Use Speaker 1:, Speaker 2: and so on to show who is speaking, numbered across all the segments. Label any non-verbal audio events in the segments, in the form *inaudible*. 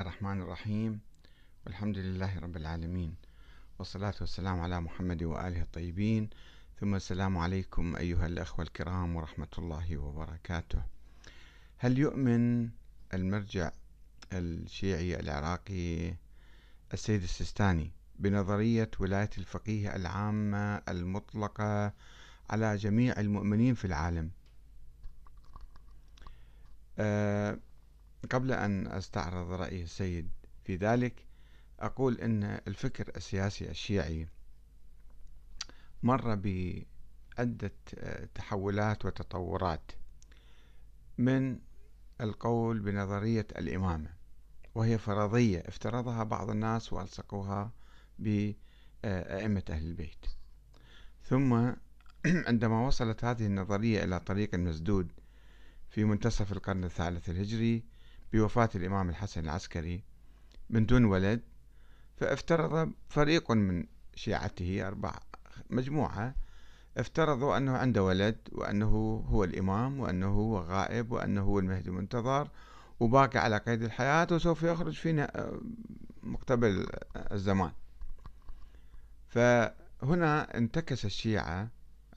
Speaker 1: الرحمن الرحيم. والحمد لله رب العالمين. والصلاة والسلام على محمد وآله الطيبين. ثم السلام عليكم أيها الأخوة الكرام ورحمة الله وبركاته. هل يؤمن المرجع الشيعي العراقي السيد السيستاني بنظرية ولاية الفقيه العامة المطلقة على جميع المؤمنين في العالم؟ أه قبل أن أستعرض رأي السيد في ذلك أقول أن الفكر السياسي الشيعي مر بعدة تحولات وتطورات من القول بنظرية الإمامة وهي فرضية افترضها بعض الناس وألصقوها بأئمة أهل البيت. ثم *clears throat* عندما وصلت هذه النظرية إلى طريق مسدود في منتصف القرن الثالث الهجري بوفاة الإمام الحسن العسكري من دون ولد فافترض فريق من شيعته أربع مجموعة افترضوا أنه عنده ولد وأنه هو الإمام وأنه هو غائب وأنه هو المهدي المنتظر وباقي على قيد الحياة وسوف يخرج في مقتبل الزمان. فهنا انتكس الشيعة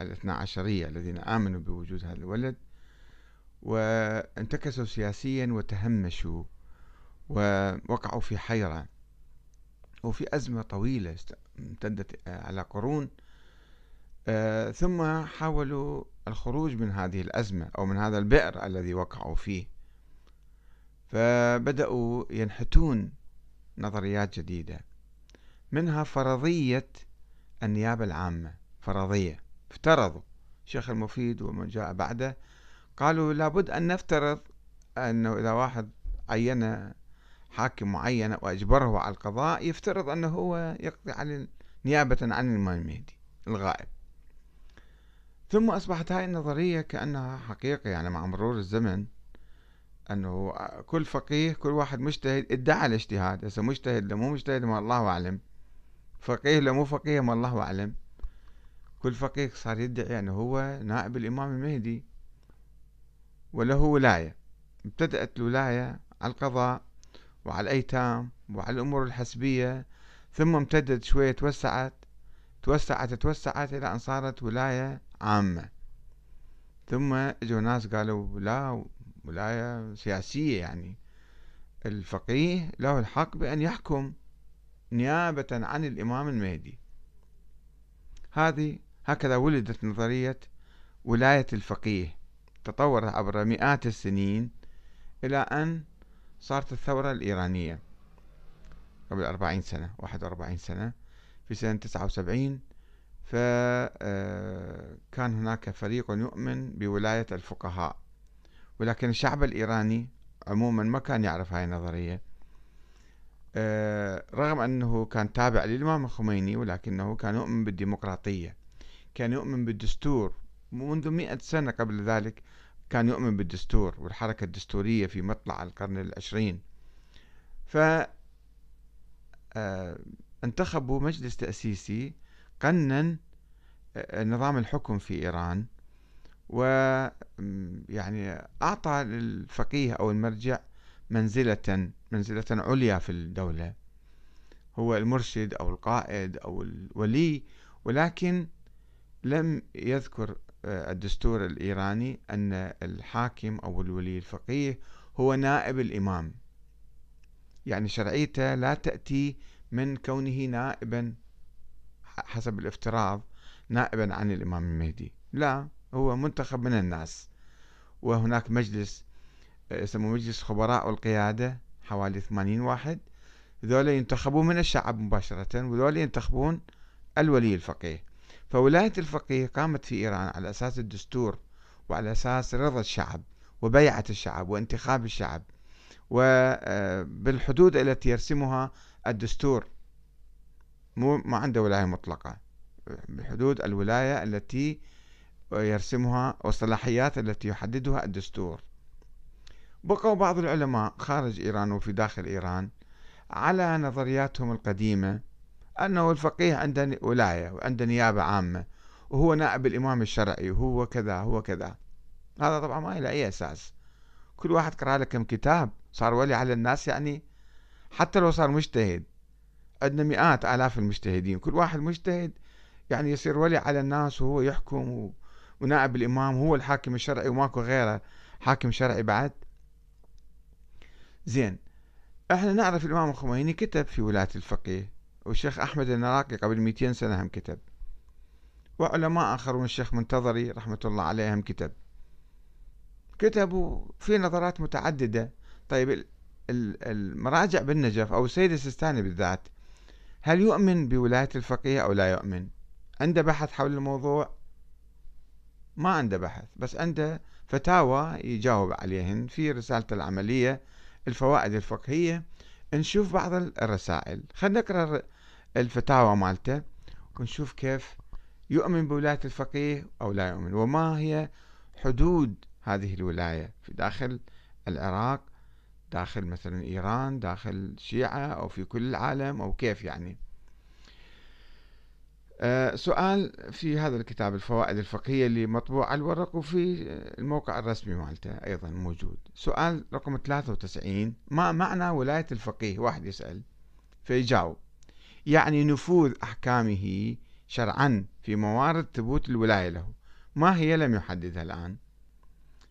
Speaker 1: الاثنى عشرية الذين آمنوا بوجود هذا الولد وانتكسوا سياسيا وتهمشوا ووقعوا في حيرة وفي أزمة طويلة امتدت على قرون. آه، ثم حاولوا الخروج من هذه الأزمة أو من هذا البئر الذي وقعوا فيه. فبدأوا ينحتون نظريات جديدة منها فرضية النيابة العامة فرضية. افترضوا الشيخ المفيد ومن جاء بعده قالوا لابد أن نفترض أنه إذا واحد عين حاكم معين وأجبره على القضاء يفترض أنه هو يقضي عن نيابة عن الإمام المهدي الغائب. ثم أصبحت هاي النظرية كأنها حقيقة يعني مع مرور الزمن أنه كل فقيه كل واحد مجتهد ادعى الاجتهاد. هسه مجتهد لو مو مجتهد ما الله أعلم. فقيه لو مو فقيه ما الله أعلم. كل فقيه صار يدعي أنه هو نائب الإمام المهدي. وله ولاية. ابتدأت الولاية على القضاء وعلى الأيتام وعلى الأمور الحسبية ثم امتدت شوية توسعت توسعت توسعت إلى أن صارت ولاية عامة. ثم إجوا ناس قالوا لا ولاية سياسية يعني. الفقيه له الحق بأن يحكم نيابة عن الإمام المهدي. هذه هكذا ولدت نظرية ولاية الفقيه. تطورت عبر مئات السنين إلى أن صارت الثورة الإيرانية قبل أربعين سنة واحد وأربعين سنة. في سنة تسعة وسبعين فكان آه، هناك فريق يؤمن بولاية الفقهاء. ولكن الشعب الإيراني عموما ما كان يعرف هاي النظرية. آه، رغم أنه كان تابع للإمام الخميني ولكنه كان يؤمن بالديمقراطية كان يؤمن بالدستور منذ مئة سنة قبل ذلك كان يؤمن بالدستور والحركة الدستورية في مطلع القرن العشرين. ف آه، انتخبوا مجلس تأسيسي قنن آه، نظام الحكم في إيران و يعني أعطى للفقيه أو المرجع منزلة منزلة عليا في الدولة. هو المرشد أو القائد أو الولي ولكن لم يذكر الدستور الإيراني أن الحاكم أو الولي الفقيه هو نائب الإمام. يعني شرعيته لا تأتي من كونه نائبا حسب الافتراض نائبا عن الإمام المهدي. لا هو منتخب من الناس. وهناك مجلس آه، يسموه مجلس خبراء القيادة حوالي 80 واحد. ذولا ينتخبون من الشعب مباشرة وذولا ينتخبون الولي الفقيه. فولاية الفقيه قامت في إيران على أساس الدستور وعلى أساس رضا الشعب وبيعة الشعب وانتخاب الشعب وبالحدود التي يرسمها الدستور. مو ما عنده ولاية مطلقة. بحدود الولاية التي يرسمها والصلاحيات التي يحددها الدستور. بقوا بعض العلماء خارج إيران وفي داخل إيران على نظرياتهم القديمة أنه الفقيه عنده ولاية وعنده نيابة عامة وهو نائب الإمام الشرعي وهو كذا هو كذا. هذا طبعا ما له أي أساس. كل واحد قرأ له كم كتاب صار ولي على الناس يعني حتى لو صار مجتهد. عندنا مئات آلاف المجتهدين. كل واحد مجتهد يعني يصير ولي على الناس وهو يحكم ونائب الإمام هو الحاكم الشرعي وماكو غيره حاكم شرعي بعد. زين إحنا نعرف الإمام الخميني كتب في ولاية الفقيه. والشيخ أحمد النراقي قبل 200 سنة هم كتب. وعلماء آخرون الشيخ منتظري رحمة الله عليه هم كتب. كتبوا في نظرات متعددة. طيب المراجع بالنجف أو السيد السيستاني بالذات هل يؤمن بولاية الفقيه أو لا يؤمن؟ عنده بحث حول الموضوع؟ ما عنده بحث بس عنده فتاوى يجاوب عليهن في رسالته العملية الفوائد الفقهية. نشوف بعض الرسائل. خلينا نقرأ الفتاوى مالته ونشوف كيف يؤمن بولاية الفقيه أو لا يؤمن. وما هي حدود هذه الولاية في داخل العراق داخل مثلا إيران داخل الشيعة أو في كل العالم أو كيف يعني؟ آه، سؤال في هذا الكتاب الفوائد الفقهية اللي مطبوع على الورق وفي الموقع الرسمي مالته أيضا موجود. سؤال رقم 93 ما معنى ولاية الفقيه؟ واحد يسأل فيجاوب. يعني نفوذ أحكامه شرعا في موارد ثبوت الولاية له. ما هي لم يحددها الآن؟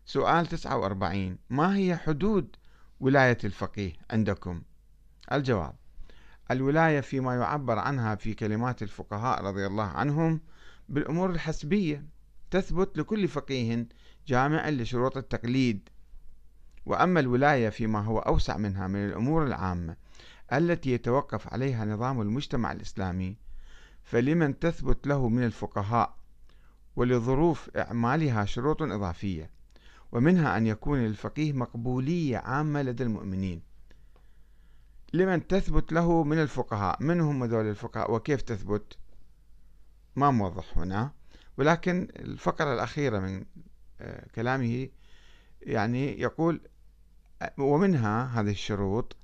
Speaker 1: سؤال 49 ما هي حدود ولاية الفقيه عندكم؟ الجواب الولاية فيما يعبر عنها في كلمات الفقهاء رضي الله عنهم بالأمور الحسبية تثبت لكل فقيه جامع لشروط التقليد. وأما الولاية فيما هو أوسع منها من الأمور العامة التي يتوقف عليها نظام المجتمع الإسلامي فلمن تثبت له من الفقهاء ولظروف إعمالها شروط إضافية ومنها أن يكون للفقيه مقبولية عامة لدى المؤمنين. لمن تثبت له من الفقهاء من هم هذول الفقهاء وكيف تثبت؟ ما موضح هنا ولكن الفقرة الأخيرة من آه، كلامه يعني يقول ومنها هذه الشروط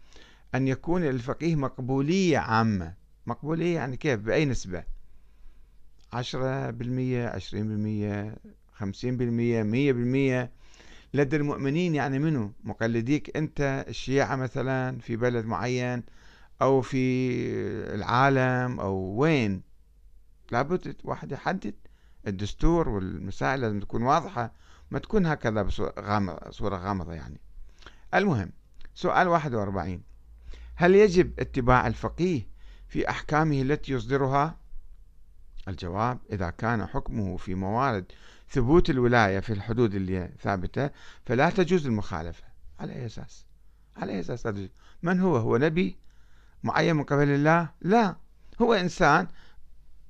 Speaker 1: أن يكون للفقيه مقبولية عامة. مقبولية يعني كيف؟ بأي نسبة؟ عشرة بالمية عشرين بالمية خمسين بالمية مية بالمية. لدى المؤمنين يعني منو؟ مقلديك أنت الشيعة مثلا في بلد معين أو في العالم أو وين؟ لابد واحد يحدد. الدستور والمسائل لازم تكون واضحة. ما تكون هكذا بصورة غامضة يعني. المهم سؤال 41 هل يجب اتباع الفقيه في أحكامه التي يصدرها؟ الجواب إذا كان حكمه في موارد ثبوت الولاية في الحدود اللي ثابتة فلا تجوز المخالفة. على أي أساس؟ على أي أساس تجوز؟ من هو؟ هو نبي معين من قبل الله؟ لا. هو إنسان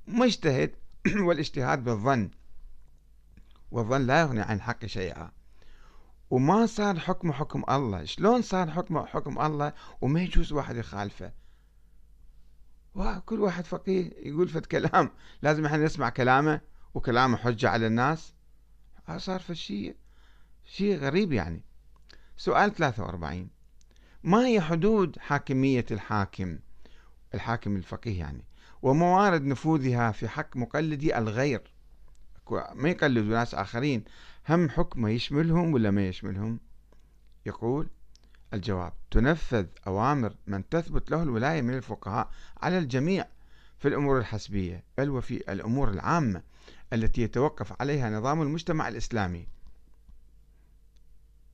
Speaker 1: مجتهد *clears throat* والاجتهاد بالظن والظن لا يغني عن الحق شيئا. وما صار حكم حكم الله. شلون صار حكم حكم الله وما يجوز واحد يخالفه؟ كل واحد فقيه يقول فد كلام. لازم إحنا نسمع كلامه وكلامه حجة على الناس. صار في شيء شيء غريب يعني. سؤال 43 ما هي حدود حاكمية الحاكم؟ الحاكم الفقيه يعني. وموارد نفوذها في حق مقلدي الغير. ما يقلدوا ناس آخرين. هم حكمه يشملهم ولا ما يشملهم؟ يقول الجواب تنفذ أوامر من تثبت له الولاية من الفقهاء على الجميع في الأمور الحسبية بل وفي الأمور العامة التي يتوقف عليها نظام المجتمع الإسلامي.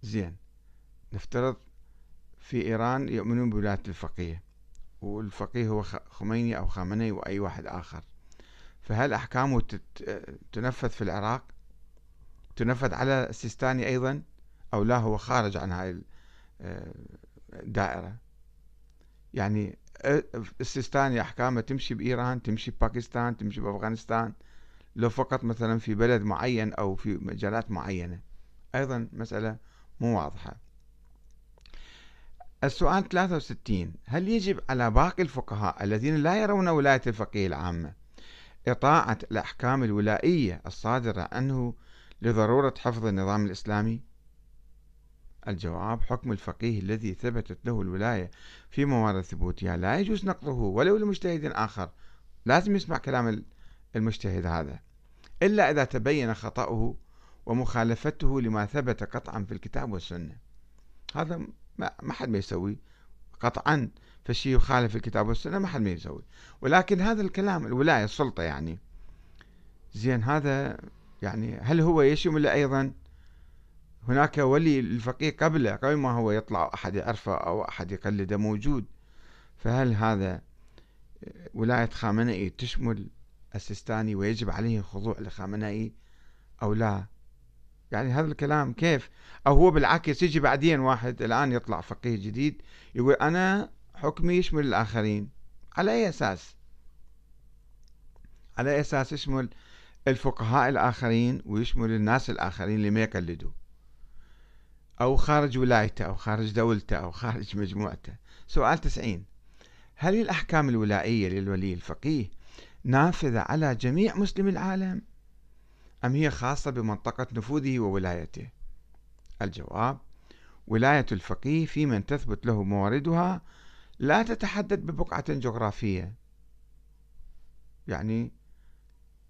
Speaker 1: زين. نفترض في إيران يؤمنون بولاية الفقيه والفقيه هو خميني أو خامنئي وأي واحد آخر. فهل أحكامه تنفذ في العراق؟ تنفذ على السيستاني أيضا؟ أو لا هو خارج عن هاي الدائرة يعني السيستاني أحكامه تمشي بإيران تمشي بباكستان تمشي بأفغانستان لو فقط مثلا في بلد معين أو في مجالات معينة. أيضا مسألة مو واضحة. السؤال 63 هل يجب على باقي الفقهاء الذين لا يرون ولاية الفقيه العامة إطاعة الأحكام الولائية الصادرة عنه لضرورة حفظ النظام الإسلامي؟ الجواب حكم الفقيه الذي ثبتت له الولاية في موارد ثبوتها. لا يجوز نقضه ولو لمجتهد آخر. لازم يسمع كلام المجتهد هذا. إلا إذا تبين خطأه ومخالفته لما ثبت قطعا في الكتاب والسنة. هذا ما حد ما يسوي. قطعا فشي يخالف الكتاب والسنة ما حد ما يسوي. ولكن هذا الكلام الولاية السلطة يعني. زين هذا يعني هل هو يشمل أيضا؟ هناك ولي الفقيه قبله قبل ما هو يطلع أحد يعرفه أو أحد يقلده موجود. فهل هذا ولاية خامنئي تشمل السيستاني ويجب عليه الخضوع لخامنئي أو لا؟ يعني هذا الكلام كيف؟ أو هو بالعكس يجي بعدين واحد الآن يطلع فقيه جديد يقول أنا حكمي يشمل الآخرين. على أي أساس؟ على أي أساس يشمل الفقهاء الآخرين ويشمل الناس الآخرين اللي ما يقلدوا؟ أو خارج ولايته أو خارج دولته أو خارج مجموعته. سؤال تسعين. هل الأحكام الولائية للولي الفقيه نافذة على جميع مسلمي العالم؟ أم هي خاصة بمنطقة نفوذه وولايته؟ الجواب ولاية الفقيه في من تثبت له مواردها لا تتحدد ببقعة جغرافية. يعني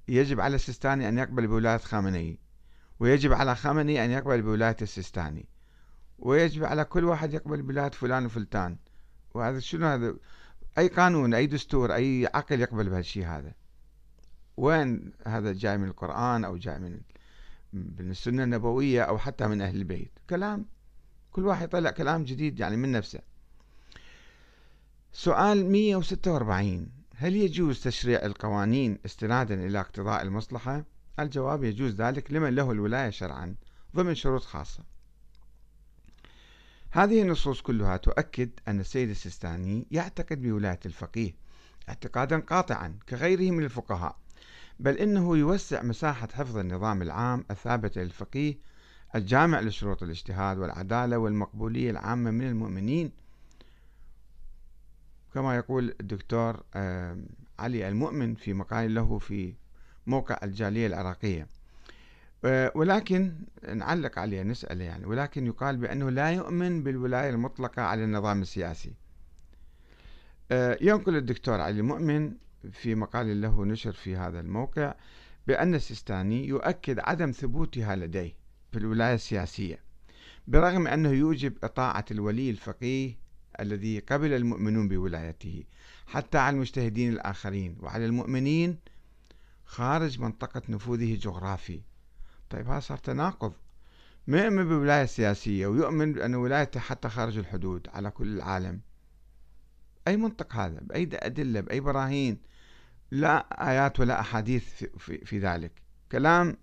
Speaker 1: يجب على السيستاني أن يقبل بولاية خامنئي ويجب على خامنئي أن يقبل بولاية السيستاني ويجب على كل واحد يقبل بولاية فلان وفلتان. وهذا شنو هذا؟ أي قانون أي دستور أي عقل يقبل بهالشيء هذا؟ وين هذا جاي من القرآن أو جاي من من السنة النبوية أو حتى من أهل البيت؟ كلام كل واحد يطلع كلام جديد يعني من نفسه. سؤال 146 هل يجوز تشريع القوانين استنادا إلى اقتضاء المصلحة؟ الجواب يجوز ذلك لمن له الولاية شرعا ضمن شروط خاصة هذه النصوص كلها تؤكد أن السيد السيستاني يعتقد بولاية الفقيه اعتقادا قاطعا كغيره من الفقهاء بل إنه يوسع مساحة حفظ النظام العام الثابت للفقيه الجامع لشروط الاجتهاد والعدالة والمقبولية العامة من المؤمنين كما يقول الدكتور علي المؤمن في مقال له في موقع الجالية العراقية. ولكن نعلق عليه نسأله يعني ولكن يقال بأنه لا يؤمن بالولاية المطلقة على النظام السياسي. ينقل الدكتور علي المؤمن في مقال له نشر في هذا الموقع بأن السيستاني يؤكد عدم ثبوتها لديه في الولاية السياسية برغم أنه يوجب إطاعة الولي الفقيه الذي قبل المؤمنون بولايته حتى على المجتهدين الآخرين. وعلى المؤمنين خارج منطقة نفوذه الجغرافي. طيب هذا صار تناقض. ما يؤمن بولاية سياسية ويؤمن بأن ولايته حتى خارج الحدود على كل العالم. أي منطق هذا؟ بأي أدلة؟ بأي براهين؟ لا آيات ولا أحاديث في, في, في ذلك. كلام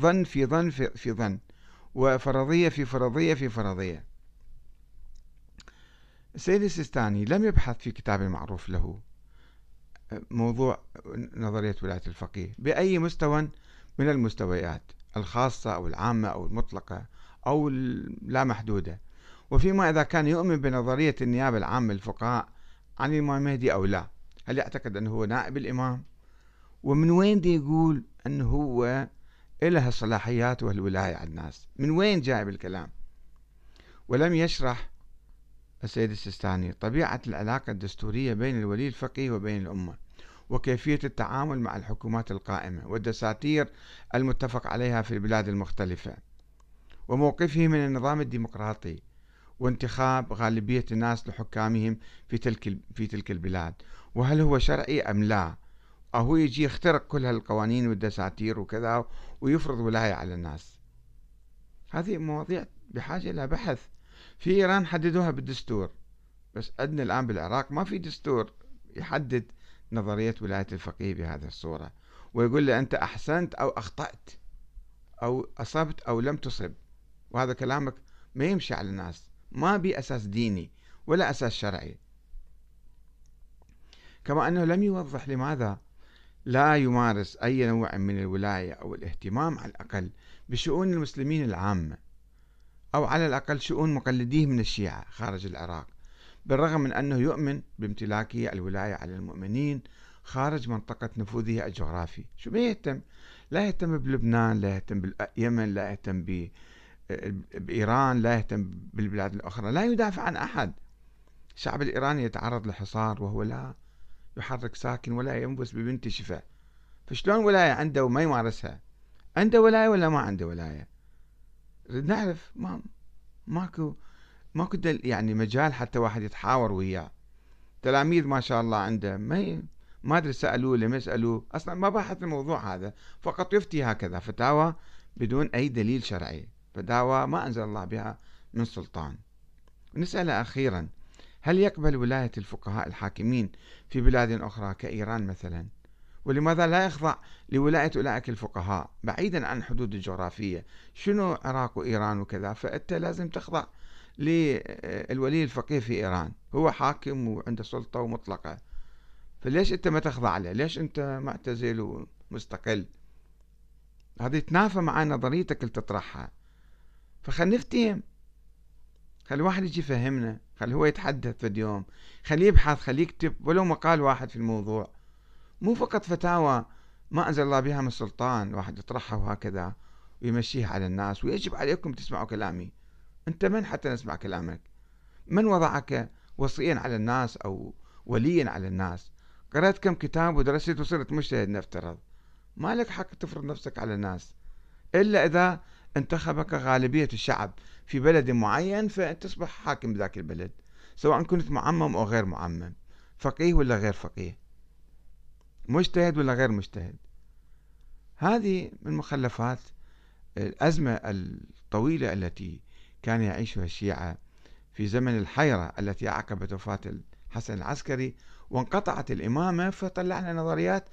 Speaker 1: ظن في ظن في, في ظن. وفرضية في فرضية في فرضية. السيد السيستاني لم يبحث في كتاب معروف له. موضوع نظرية ولاية الفقيه. بأي مستوى من المستويات الخاصة أو العامة أو المطلقة أو لا محدودة. وفيما إذا كان يؤمن بنظرية النيابة العامة للفقهاء عن الإمام المهدي أو لا هل يعتقد أنه هو نائب الإمام؟ ومن وين دي يقول أنه هو إله الصلاحيات والولاية على الناس؟ من وين جايب الكلام ولم يشرح السيد السيستاني طبيعة العلاقة الدستورية بين الولي الفقيه وبين الأمة وكيفية التعامل مع الحكومات القائمة والدساتير المتفق عليها في البلاد المختلفة وموقفه من النظام الديمقراطي وانتخاب غالبية الناس لحكامهم في تلك في تلك البلاد. وهل هو شرعي أم لا؟ أو هو يجي يخترق كل هالقوانين والدساتير وكذا ويفرض ولاية على الناس. هذه مواضيع بحاجة إلى بحث. في إيران حددوها بالدستور بس عندنا الآن بالعراق ما في دستور يحدد نظرية ولاية الفقيه بهذه الصورة ويقول لي أنت أحسنت أو أخطأت أو أصبت أو لم تصب. وهذا كلامك ما يمشي على الناس ما بي أساس ديني ولا أساس شرعي. كما أنه لم يوضح لماذا لا يمارس أي نوع من الولاية أو الاهتمام على الأقل بشؤون المسلمين العامة. أو على الأقل شؤون مقلديه من الشيعة خارج العراق بالرغم من أنه يؤمن بامتلاكه الولاية على المؤمنين خارج منطقة نفوذه الجغرافي. شو ما يهتم؟ لا يهتم بلبنان لا يهتم باليمن لا يهتم بإيران لا يهتم بالبلاد الأخرى. لا يدافع عن أحد. الشعب الإيراني يتعرض لحصار وهو لا يحرك ساكن ولا ينبس ببنت شفاء. فشلون ولاية عنده وما يمارسها؟ عنده ولاية ولا ما عنده ولاية؟ نعرف ما ماكو ماكو يعني مجال حتى واحد يتحاور وياه. تلاميذ ما شاء الله عنده ما ما أدري سألوه لم يسالوه أصلا ما باحث الموضوع هذا فقط يفتي هكذا فتاوى بدون أي دليل شرعي. فتاوى ما أنزل الله بها من سلطان. نسأل أخيرا هل يقبل ولاية الفقهاء الحاكمين في بلاد أخرى كإيران مثلا؟ ولماذا لا يخضع لولاية أولئك الفقهاء؟ بعيدا عن الحدود الجغرافية. شنو العراق وإيران وكذا؟ فأنت لازم تخضع للولي الفقيه في إيران. هو حاكم وعنده سلطة ومطلقة. فليش أنت ما تخضع له؟ ليش أنت معتزل ومستقل؟ هذه تنافى مع نظريتك اللي تطرحها فخل نفتهم خلي واحد يجي يفهمنا. خلي هو يتحدث في اليوم. خليه يبحث خليه يكتب. ولو مقال واحد في الموضوع. مو فقط فتاوى ما أنزل الله بها من السلطان واحد يطرحها وهكذا ويمشيها على الناس ويجب عليكم تسمعوا كلامي. أنت من حتى نسمع كلامك؟ من وضعك وصيا على الناس أو وليا على الناس؟ قرأت كم كتاب ودرست وصرت مجتهد نفترض. ما لك حق تفرض نفسك على الناس؟ إلا إذا انتخبك غالبية الشعب في بلد معين فتصبح حاكم بذاك البلد سواء كنت معمم أو غير معمم فقيه ولا غير فقيه. مجتهد ولا غير مجتهد؟ هذه من مخلفات الأزمة الطويلة التي كان يعيشها الشيعة في زمن الحيرة التي عقبت وفاة الحسن العسكري وانقطعت الإمامة فطلعنا نظريات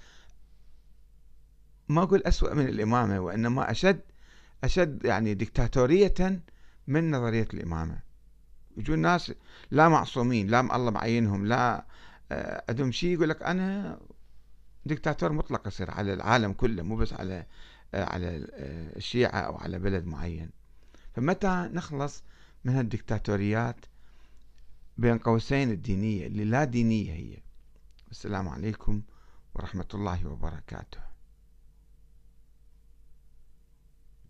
Speaker 1: ما أقول أسوأ من الإمامة وإنما أشد أشد يعني دكتاتورية من نظرية الإمامة. يجون ناس لا معصومين لا الله معينهم لا آه، عندهم شيء يقول لك أنا دكتاتور مطلق يصير على العالم كله مو بس على آه، على آه، الشيعة أو على بلد معين. فمتى نخلص من هالدكتاتوريات بين قوسين الدينية اللي لا دينية هي؟ السلام عليكم ورحمة الله وبركاته.